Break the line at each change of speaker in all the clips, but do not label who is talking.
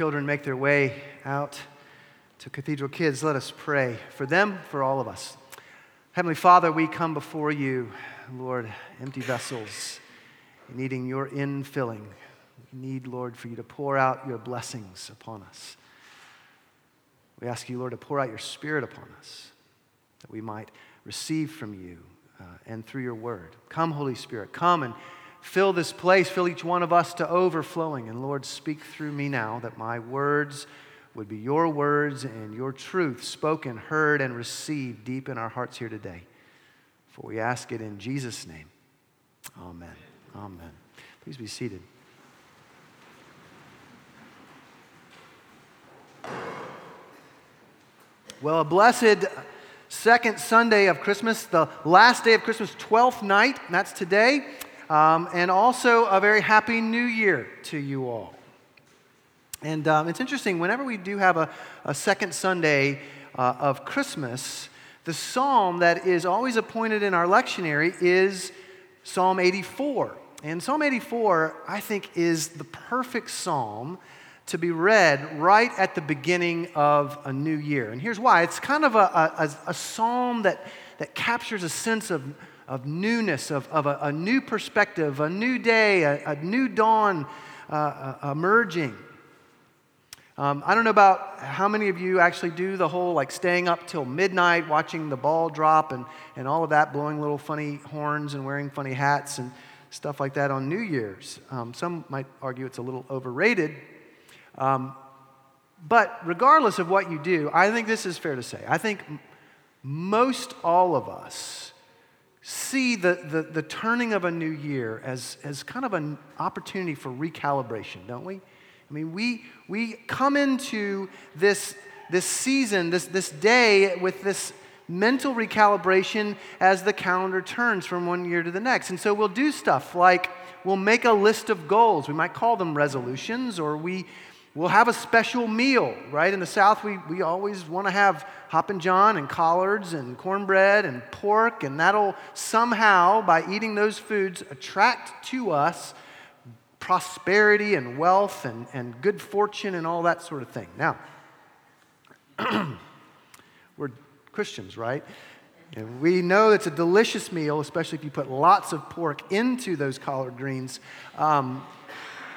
children make their way out to Cathedral Kids, let us pray for them, for all of us. Heavenly Father, we come before you, Lord, empty vessels, needing your infilling. We need, Lord, for you to pour out your blessings upon us. We ask you, Lord, to pour out your Spirit upon us, that we might receive from you uh, and through your word. Come, Holy Spirit, come and fill this place, fill each one of us to overflowing. And Lord, speak through me now that my words would be your words and your truth spoken, heard, and received deep in our hearts here today. For we ask it in Jesus' name. Amen. Amen. Please be seated. Well, a blessed second Sunday of Christmas, the last day of Christmas, 12th night, that's today. Um, and also a very happy new year to you all. And um, it's interesting, whenever we do have a, a second Sunday uh, of Christmas, the psalm that is always appointed in our lectionary is Psalm 84. And Psalm 84, I think, is the perfect psalm to be read right at the beginning of a new year. And here's why it's kind of a, a, a psalm that, that captures a sense of of newness, of, of a, a, new perspective, a new day, a, a new dawn uh, uh, emerging. Um, I don't know about how many of you actually do the whole like staying up till midnight, watching the ball drop and, and all of that, blowing little funny horns and wearing funny hats and stuff like that on New Year's. Um, some might argue it's a little overrated. Um, but regardless of what you do, I think this is fair to say. I think most all of us see the, the, the, turning of a new year as, as kind of an opportunity for recalibration, don't we? I mean, we, we come into this, this season, this, this day, with this mental recalibration as the calendar turns from one year to the next. And so we'll do stuff like we'll make a list of goals. We might call them resolutions, or we We'll have a special meal, right? In the South, we, we always want to have Hoppin' John and collards and cornbread and pork, and that'll somehow, by eating those foods, attract to us prosperity and wealth and, and good fortune and all that sort of thing. Now, we're Christians, right? And we know it's a delicious meal, especially if you put lots of pork into those collard greens. Um,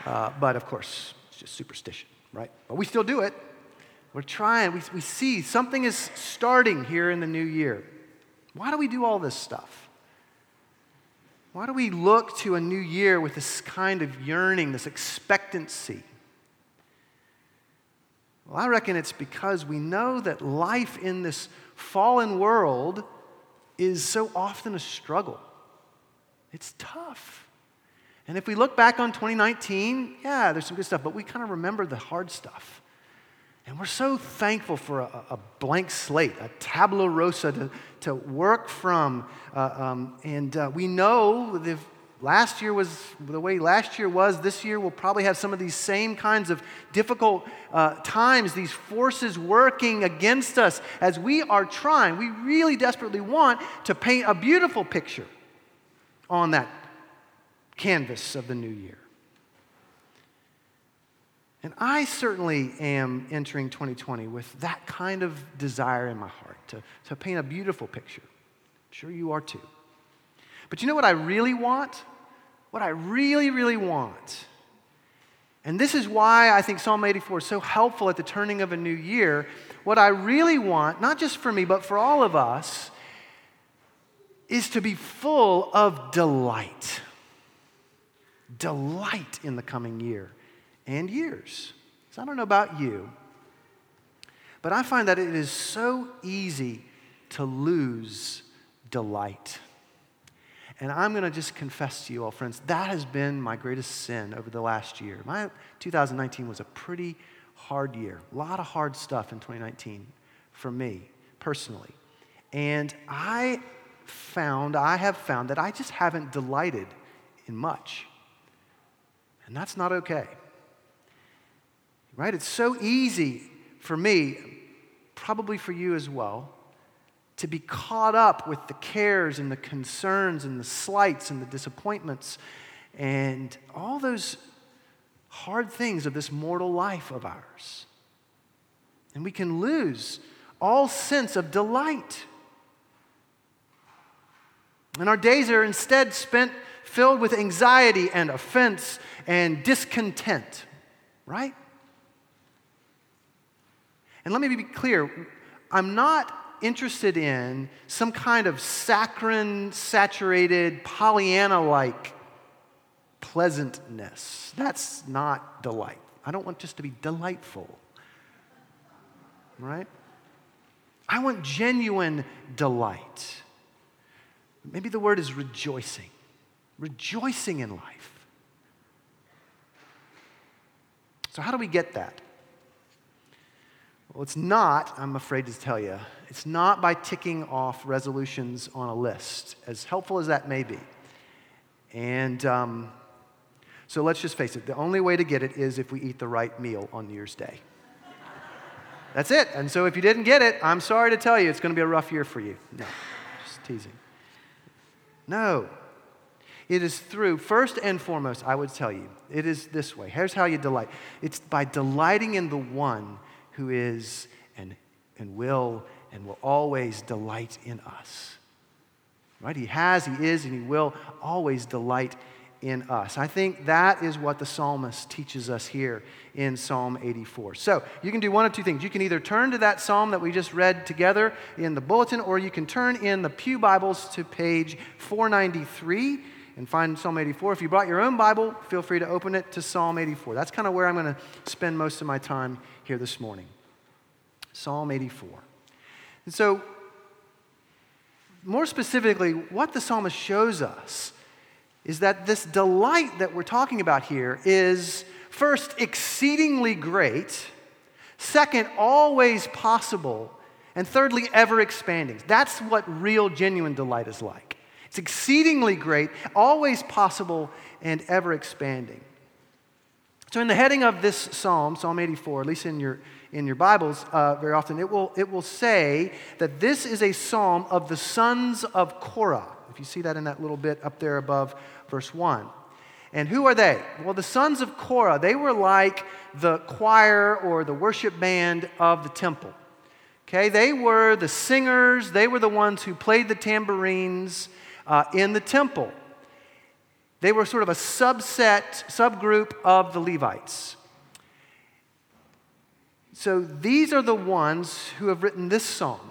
uh, but of course, just superstition, right? But we still do it. We're trying. We, we see something is starting here in the new year. Why do we do all this stuff? Why do we look to a new year with this kind of yearning, this expectancy? Well, I reckon it's because we know that life in this fallen world is so often a struggle. It's tough. And if we look back on 2019, yeah, there's some good stuff, but we kind of remember the hard stuff. And we're so thankful for a, a blank slate, a tabula rosa to, to work from. Uh, um, and uh, we know that last year was the way last year was, this year we'll probably have some of these same kinds of difficult uh, times, these forces working against us as we are trying. We really desperately want to paint a beautiful picture on that canvas of the new year. And I certainly am entering 2020 with that kind of desire in my heart to, to paint a beautiful picture. I'm sure you are too. But you know what I really want? What I really, really want. And this is why I think Psalm 84 is so helpful at the turning of a new year. What I really want, not just for me, but for all of us, is to be full of delight delight in the coming year and years. So I don't know about you, but I find that it is so easy to lose delight. And I'm going to just confess to you all, friends, that has been my greatest sin over the last year. My 2019 was a pretty hard year. A lot of hard stuff in 2019 for me personally. And I found, I have found that I just haven't delighted in much. And that's not okay. Right? It's so easy for me, probably for you as well, to be caught up with the cares and the concerns and the slights and the disappointments and all those hard things of this mortal life of ours. And we can lose all sense of delight. And our days are instead spent filled with anxiety and offense and discontent, right? And let me be clear I'm not interested in some kind of saccharine, saturated, Pollyanna like pleasantness. That's not delight. I don't want just to be delightful, right? I want genuine delight. Maybe the word is rejoicing, rejoicing in life. So, how do we get that? Well, it's not, I'm afraid to tell you, it's not by ticking off resolutions on a list, as helpful as that may be. And um, so let's just face it the only way to get it is if we eat the right meal on New Year's Day. That's it. And so if you didn't get it, I'm sorry to tell you, it's going to be a rough year for you. No, just teasing. No. It is through, first and foremost, I would tell you, it is this way. Here's how you delight it's by delighting in the one who is and, and will and will always delight in us. Right? He has, he is, and he will always delight in us. I think that is what the psalmist teaches us here in Psalm 84. So you can do one of two things. You can either turn to that psalm that we just read together in the bulletin, or you can turn in the Pew Bibles to page 493 and find Psalm 84. If you brought your own Bible, feel free to open it to Psalm 84. That's kind of where I'm going to spend most of my time here this morning. Psalm 84. And so, more specifically, what the psalmist shows us is that this delight that we're talking about here is first, exceedingly great, second, always possible, and thirdly, ever expanding. That's what real, genuine delight is like. It's exceedingly great, always possible, and ever expanding. So, in the heading of this psalm, Psalm 84, at least in your, in your Bibles, uh, very often, it will, it will say that this is a psalm of the sons of Korah. If you see that in that little bit up there above verse 1. And who are they? Well, the sons of Korah, they were like the choir or the worship band of the temple. Okay, they were the singers, they were the ones who played the tambourines uh, in the temple. They were sort of a subset, subgroup of the Levites. So these are the ones who have written this psalm.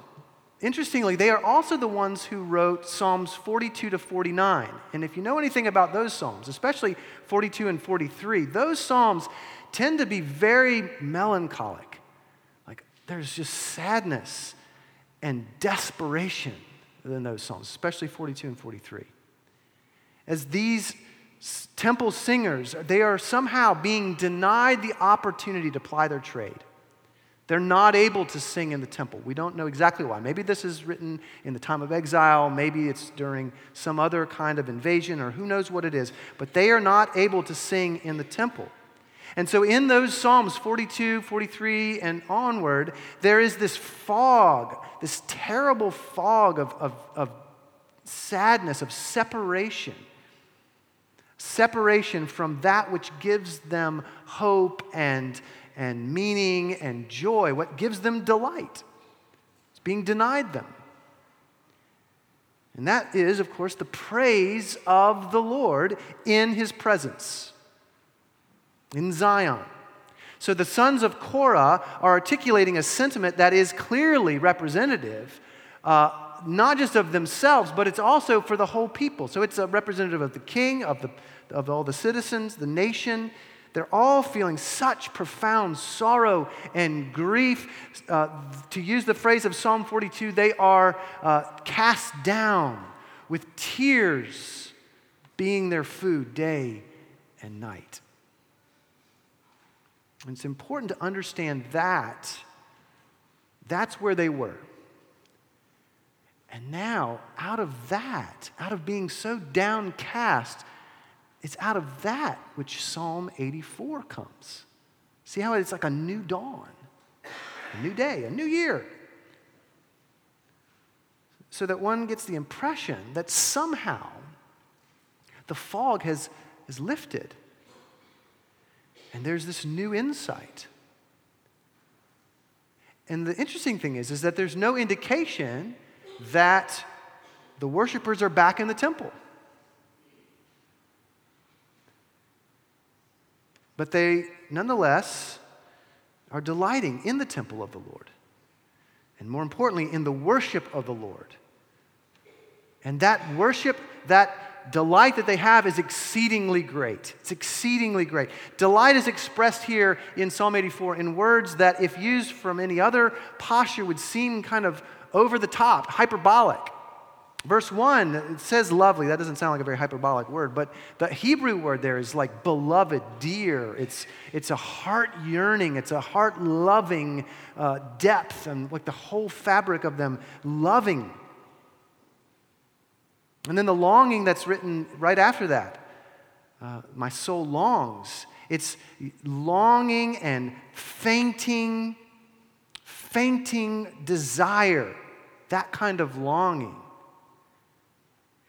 Interestingly, they are also the ones who wrote Psalms 42 to 49. And if you know anything about those Psalms, especially 42 and 43, those Psalms tend to be very melancholic. Like there's just sadness and desperation in those Psalms, especially 42 and 43. As these temple singers, they are somehow being denied the opportunity to ply their trade. They're not able to sing in the temple. We don't know exactly why. Maybe this is written in the time of exile. Maybe it's during some other kind of invasion, or who knows what it is. But they are not able to sing in the temple. And so, in those Psalms 42, 43, and onward, there is this fog, this terrible fog of, of, of sadness, of separation. Separation from that which gives them hope and and meaning and joy, what gives them delight. It's being denied them. And that is, of course, the praise of the Lord in his presence in Zion. So the sons of Korah are articulating a sentiment that is clearly representative, uh, not just of themselves, but it's also for the whole people. So it's a representative of the king, of, the, of all the citizens, the nation, they're all feeling such profound sorrow and grief. Uh, to use the phrase of Psalm 42, they are uh, cast down with tears being their food day and night. And it's important to understand that. That's where they were. And now, out of that, out of being so downcast, it's out of that which Psalm 84 comes. See how it's like a new dawn, a new day, a new year. So that one gets the impression that somehow the fog has, has lifted. And there's this new insight. And the interesting thing is, is that there's no indication that the worshipers are back in the temple. But they nonetheless are delighting in the temple of the Lord. And more importantly, in the worship of the Lord. And that worship, that delight that they have is exceedingly great. It's exceedingly great. Delight is expressed here in Psalm 84 in words that, if used from any other posture, would seem kind of over the top, hyperbolic. Verse 1, it says lovely. That doesn't sound like a very hyperbolic word, but the Hebrew word there is like beloved, dear. It's, it's a heart yearning, it's a heart loving uh, depth, and like the whole fabric of them loving. And then the longing that's written right after that uh, my soul longs. It's longing and fainting, fainting desire, that kind of longing.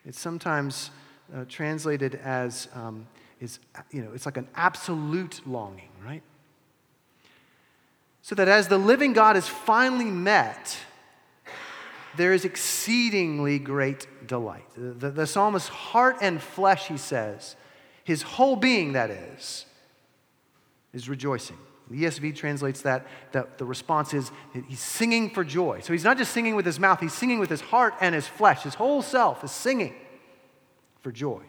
It's sometimes uh, translated as, um, is, you know, it's like an absolute longing, right? So that as the living God is finally met, there is exceedingly great delight. The, the, the psalmist's heart and flesh, he says, his whole being, that is, is rejoicing. The ESV translates that, that the response is he's singing for joy. So he's not just singing with his mouth, he's singing with his heart and his flesh. His whole self is singing for joy.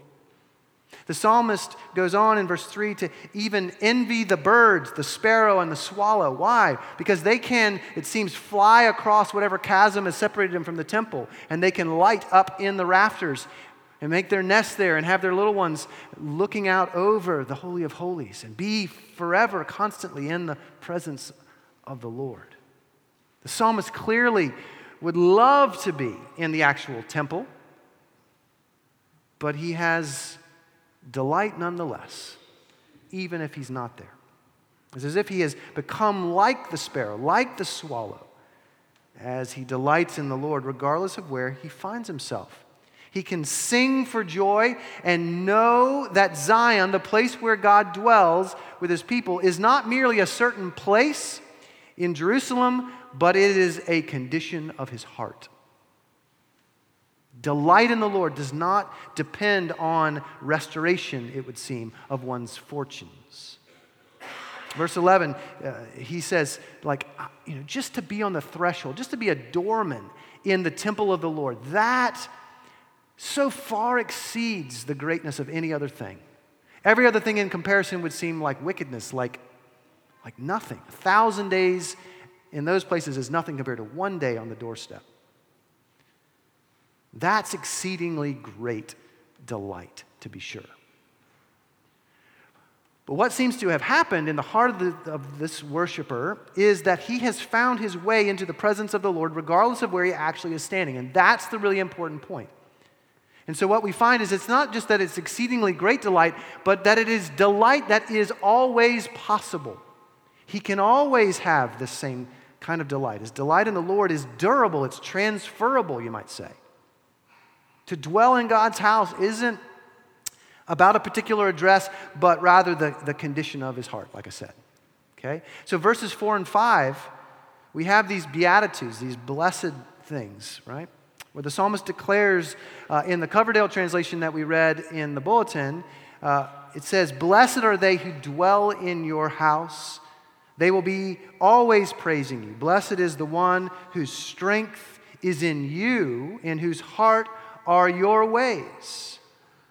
The psalmist goes on in verse 3 to even envy the birds, the sparrow and the swallow. Why? Because they can, it seems, fly across whatever chasm has separated them from the temple, and they can light up in the rafters and make their nest there and have their little ones looking out over the Holy of Holies and be forever, constantly in the presence of the Lord. The psalmist clearly would love to be in the actual temple, but he has delight nonetheless, even if he's not there. It's as if he has become like the sparrow, like the swallow, as he delights in the Lord, regardless of where he finds himself. He can sing for joy and know that Zion, the place where God dwells with his people, is not merely a certain place in Jerusalem, but it is a condition of his heart. Delight in the Lord does not depend on restoration, it would seem, of one's fortunes. Verse 11, uh, he says, like, uh, you know, just to be on the threshold, just to be a doorman in the temple of the Lord, that so far exceeds the greatness of any other thing. Every other thing in comparison would seem like wickedness, like, like nothing. A thousand days in those places is nothing compared to one day on the doorstep. That's exceedingly great delight, to be sure. But what seems to have happened in the heart of, the, of, this worshiper is that he has found his way into the presence of the Lord, regardless of where he actually is standing. And that's the really important point. And so, what we find is it's not just that it's exceedingly great delight, but that it is delight that is always possible. He can always have the same kind of delight. His delight in the Lord is durable, it's transferable, you might say. To dwell in God's house isn't about a particular address, but rather the, the condition of his heart, like I said. Okay? So, verses 4 and 5, we have these beatitudes, these blessed things, right? Where the psalmist declares uh, in the Coverdale translation that we read in the bulletin, uh, it says, Blessed are they who dwell in your house. They will be always praising you. Blessed is the one whose strength is in you, in whose heart are your ways,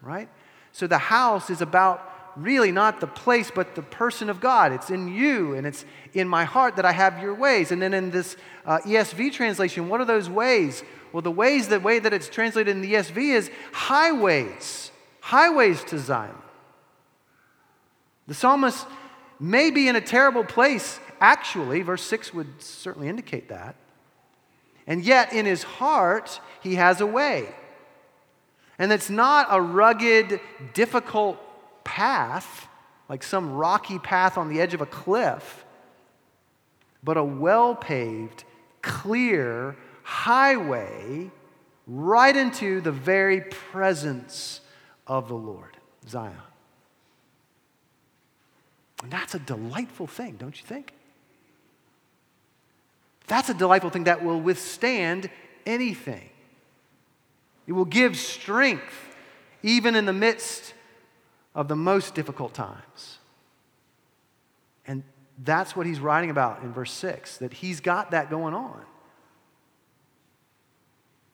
right? So the house is about really not the place, but the person of God. It's in you and it's in my heart that I have your ways. And then in this uh, ESV translation, what are those ways? Well, the ways, the way that it's translated in the ESV is highways, highways to Zion. The psalmist may be in a terrible place, actually. Verse 6 would certainly indicate that. And yet, in his heart, he has a way. And it's not a rugged, difficult path, like some rocky path on the edge of a cliff, but a well paved, clear highway right into the very presence of the Lord, Zion. And that's a delightful thing, don't you think? That's a delightful thing that will withstand anything. It will give strength even in the midst of the most difficult times. And that's what he's writing about in verse 6, that he's got that going on.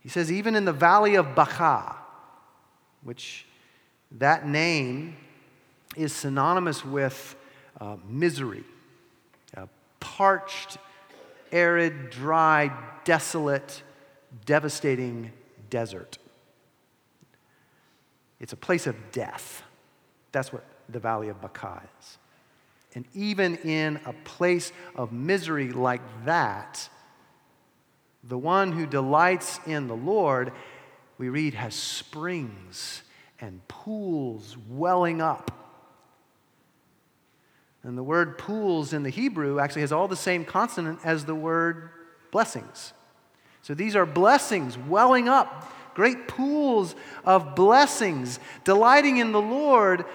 He says, even in the valley of Baca, which that name is synonymous with uh, misery, parched, arid, dry, desolate, devastating desert. It's a place of death. That's what the Valley of Baca is. And even in a place of misery like that, the one who delights in the Lord, we read, has springs and pools welling up. And the word pools in the Hebrew actually has all the same consonant as the word blessings. So these are blessings welling up, great pools of blessings, delighting in the Lord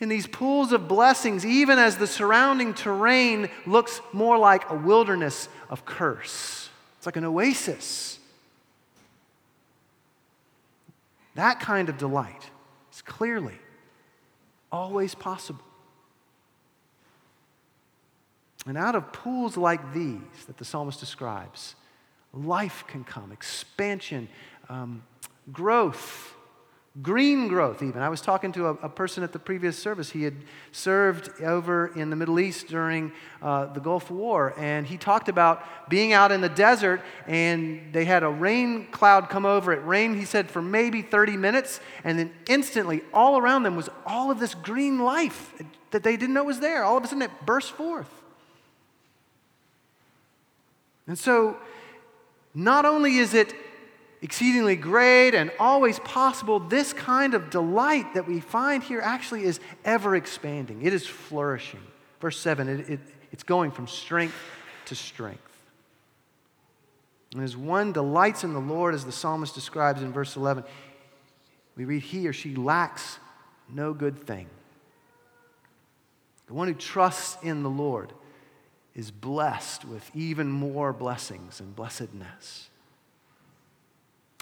in these pools of blessings, even as the surrounding terrain looks more like a wilderness of curse. It's like an oasis. That kind of delight is clearly always possible. And out of pools like these that the psalmist describes, life can come, expansion, um, growth, green growth, even. I was talking to a, a, person at the previous service. He had served over in the Middle East during uh, the Gulf War, and he talked about being out in the desert, and they had a rain cloud come over. It rained, he said, for maybe 30 minutes, and then instantly, all around them was all of this green life that they didn't know was there. All of a sudden, it burst forth. And so, not only is it exceedingly great and always possible, this kind of delight that we find here actually is ever expanding. It is flourishing. Verse 7, it, it, it's going from strength to strength. And as one delights in the Lord, as the psalmist describes in verse 11, we read, He or she lacks no good thing. The one who trusts in the Lord is blessed with even more blessings and blessedness.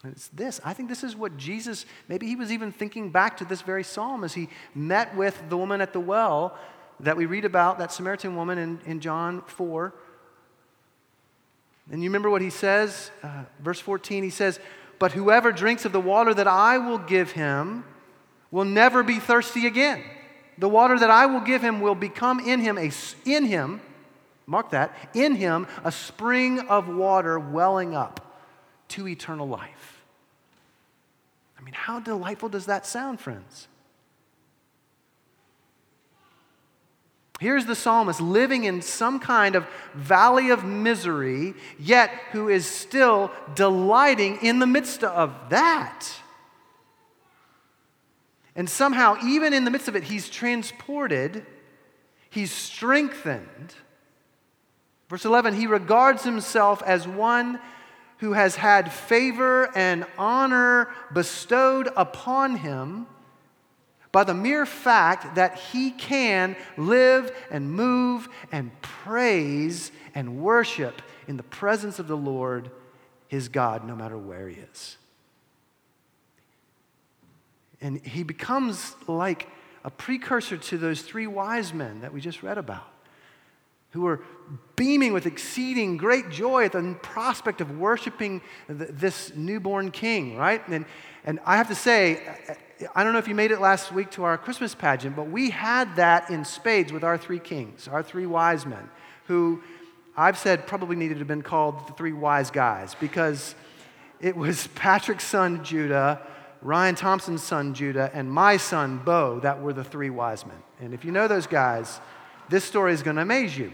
And it's this. I think this is what Jesus, maybe he was even thinking back to this very psalm as he met with the woman at the well that we read about, that Samaritan woman in, in John 4. And you remember what he says? Uh, verse 14, he says, But whoever drinks of the water that I will give him will never be thirsty again. The water that I will give him will become in him, a, in him, mark that, in him, a spring of water welling up to eternal life. I mean, how delightful does that sound, friends? Here's the psalmist living in some kind of valley of misery, yet who is still delighting in the midst of that. And somehow, even in the midst of it, he's transported, he's strengthened. Verse 11, he regards himself as one who has had favor and honor bestowed upon him by the mere fact that he can live and move and praise and worship in the presence of the Lord, his God, no matter where he is. And he becomes like a precursor to those three wise men that we just read about who were beaming with exceeding great joy at the prospect of worshiping this newborn king, right? And, and I have to say, I don't know if you made it last week to our Christmas pageant, but we had that in spades with our three kings, our three wise men, who I've said probably needed to have been called the three wise guys because it was Patrick's son Judah, Ryan Thompson's son Judah, and my son Bo that were the three wise men. And if you know those guys, this story is going to amaze you.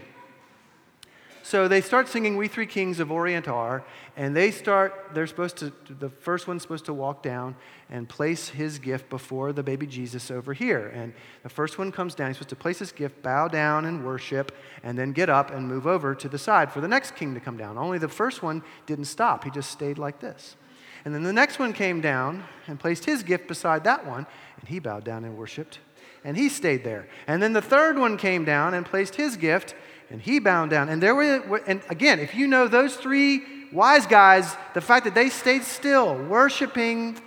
So they start singing We Three Kings of Orient Are, and they start, they're supposed to, the first one's supposed to walk down and place his gift before the baby Jesus over here. And the first one comes down, he's supposed to place his gift, bow down and worship, and then get up and move over to the side for the next king to come down. Only the first one didn't stop, he just stayed like this. And then the next one came down and placed his gift beside that one, and he bowed down and worshiped and he stayed there. And then the third one came down and placed his gift, and he bowed down. And there were, and again, if you know those three wise guys, the fact that they stayed still, worshiping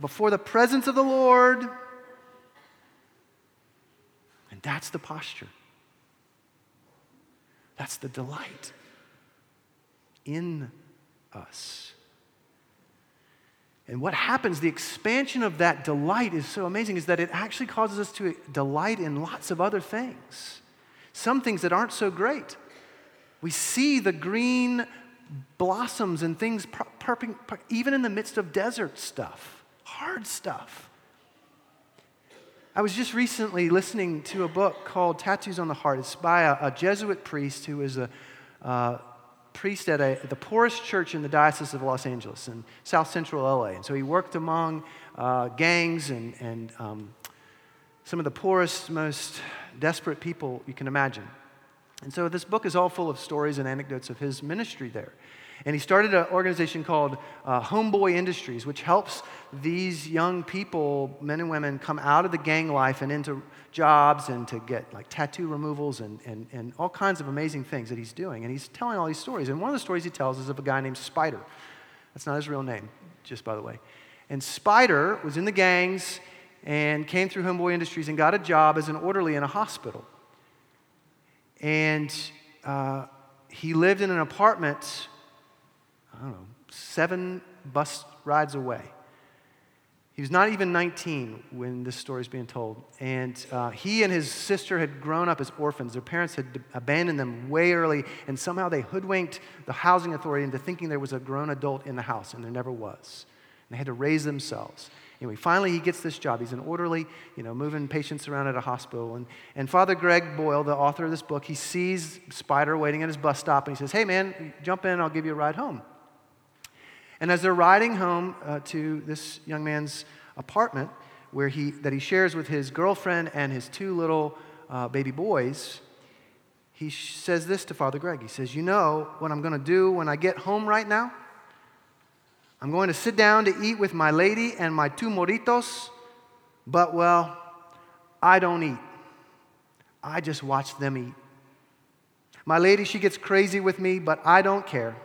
before the presence of the Lord, and that's the posture. That's the delight in us. And what happens, the expansion of that delight is so amazing, is that it actually causes us to delight in lots of other things. Some things that aren't so great. We see the green blossoms and things, even in the midst of desert stuff, hard stuff. I was just recently listening to a book called Tattoos on the Heart. It's by a, a Jesuit priest who is a, uh, priest at a, the poorest church in the Diocese of Los Angeles in South Central LA. And so he worked among uh, gangs and, and um, some of the poorest, most desperate people you can imagine. And so this book is all full of stories and anecdotes of his ministry there. And he started an organization called uh, Homeboy Industries, which helps these young people, men and women, come out of the gang life and into jobs and to get like tattoo removals and, and, and all kinds of amazing things that he's doing. And he's telling all these stories. And one of the stories he tells is of a guy named Spider. That's not his real name, just by the way. And Spider was in the gangs and came through Homeboy Industries and got a job as an orderly in a hospital. And uh, he lived in an apartment I don't know, seven bus rides away. He was not even 19 when this story is being told. And uh, he and his sister had grown up as orphans. Their parents had abandoned them way early, and somehow they hoodwinked the housing authority into thinking there was a grown adult in the house, and there never was. And they had to raise themselves. Anyway, finally he gets this job. He's an orderly, you know, moving patients around at a hospital. And, and Father Greg Boyle, the author of this book, he sees Spider waiting at his bus stop, and he says, Hey, man, jump in, I'll give you a ride home. And as they're riding home uh, to this young man's apartment, where he, that he shares with his girlfriend and his two little uh, baby boys, he sh- says this to Father Greg. He says, You know what I'm going to do when I get home right now? I'm going to sit down to eat with my lady and my two morritos, but well, I don't eat. I just watch them eat. My lady, she gets crazy with me, but I don't care.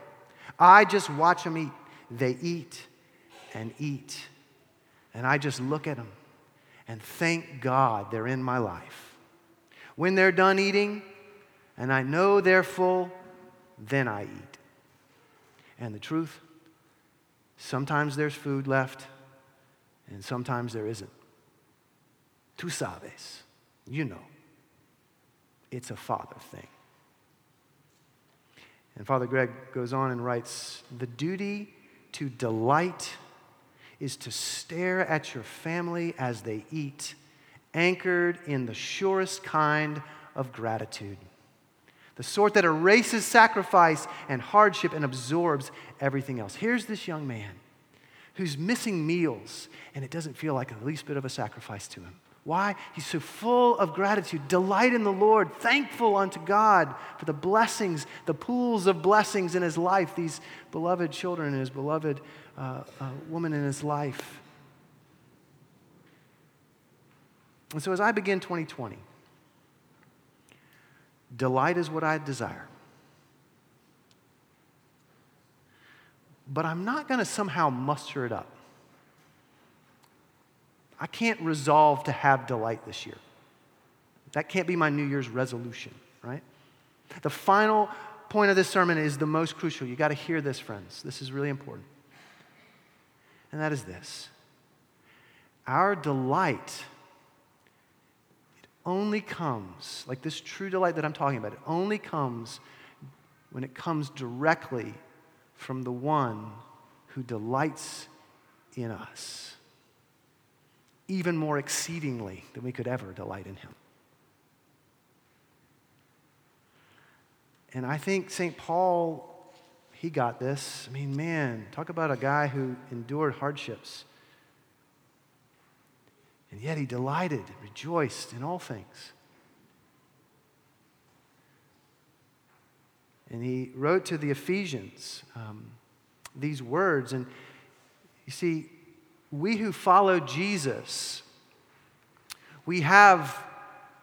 I just watch them eat. They eat and eat. And I just look at them and thank God they're in my life. When they're done eating and I know they're full, then I eat. And the truth, sometimes there's food left and sometimes there isn't. Tu sabes, you know. It's a father thing. And Father Greg goes on and writes The duty to delight is to stare at your family as they eat, anchored in the surest kind of gratitude. The sort that erases sacrifice and hardship and absorbs everything else. Here's this young man who's missing meals, and it doesn't feel like the least bit of a sacrifice to him. Why? He's so full of gratitude, delight in the Lord, thankful unto God for the blessings, the pools of blessings in his life, these beloved children and his beloved uh, uh, woman in his life. And so as I begin 2020, delight is what I desire. But I'm not going to somehow muster it up. I can't resolve to have delight this year. That can't be my New Year's resolution, right? The final point of this sermon is the most crucial. You got to hear this, friends. This is really important. And that is this our delight it only comes like this true delight that i'm talking about it only comes when it comes directly from the one who delights in us even more exceedingly than we could ever delight in him. And I think St. Paul, he got this. I mean, man, talk about a guy who endured hardships. And yet he delighted, rejoiced in all things. And he wrote to the Ephesians um, these words. And you see, we who follow Jesus, We have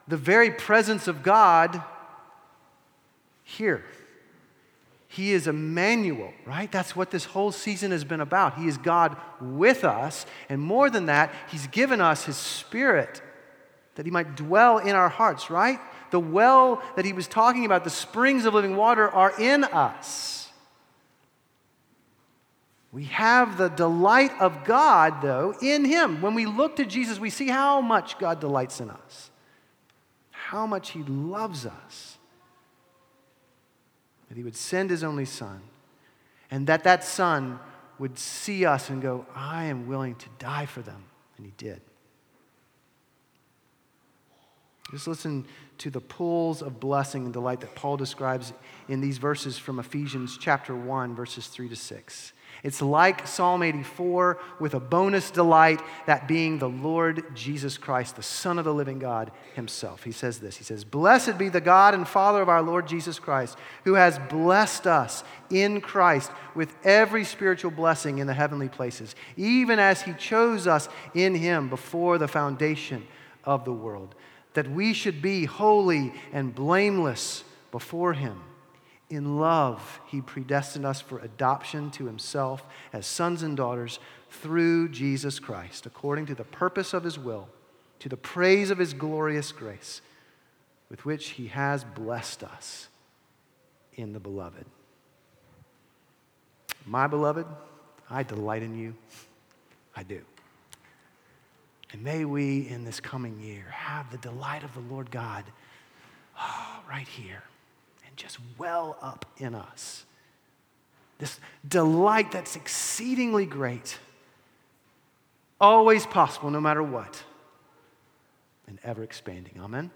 the very presence of God here. He is Emmanuel, right? That's what this whole season has been about. He is God with us. And more than that, He's given us His Spirit that He might dwell in our hearts, right? The well that He was talking about, the springs of living water, are in us. We have the delight of God, though, in Him. When we look to Jesus, we see how much God delights in us, how much He loves us that he would send his only son, and that that son would see us and go, I am willing to die for them. And he did. Just listen to the pools of blessing and delight that Paul describes in these verses from Ephesians chapter 1, verses 3 to 6. It's like Psalm 84 with a bonus delight, that being the Lord Jesus Christ, the Son of the living God himself. He says this He says, Blessed be the God and Father of our Lord Jesus Christ, who has blessed us in Christ with every spiritual blessing in the heavenly places, even as he chose us in him before the foundation of the world, that we should be holy and blameless before him. In love, he predestined us for adoption to himself as sons and daughters through Jesus Christ, according to the purpose of his will, to the praise of his glorious grace, with which he has blessed us in the beloved. My beloved, I delight in you. I do. And may we in this coming year have the delight of the Lord God oh, right here and just well up in us. This delight that's exceedingly great, always possible no matter what, and ever expanding. Amen.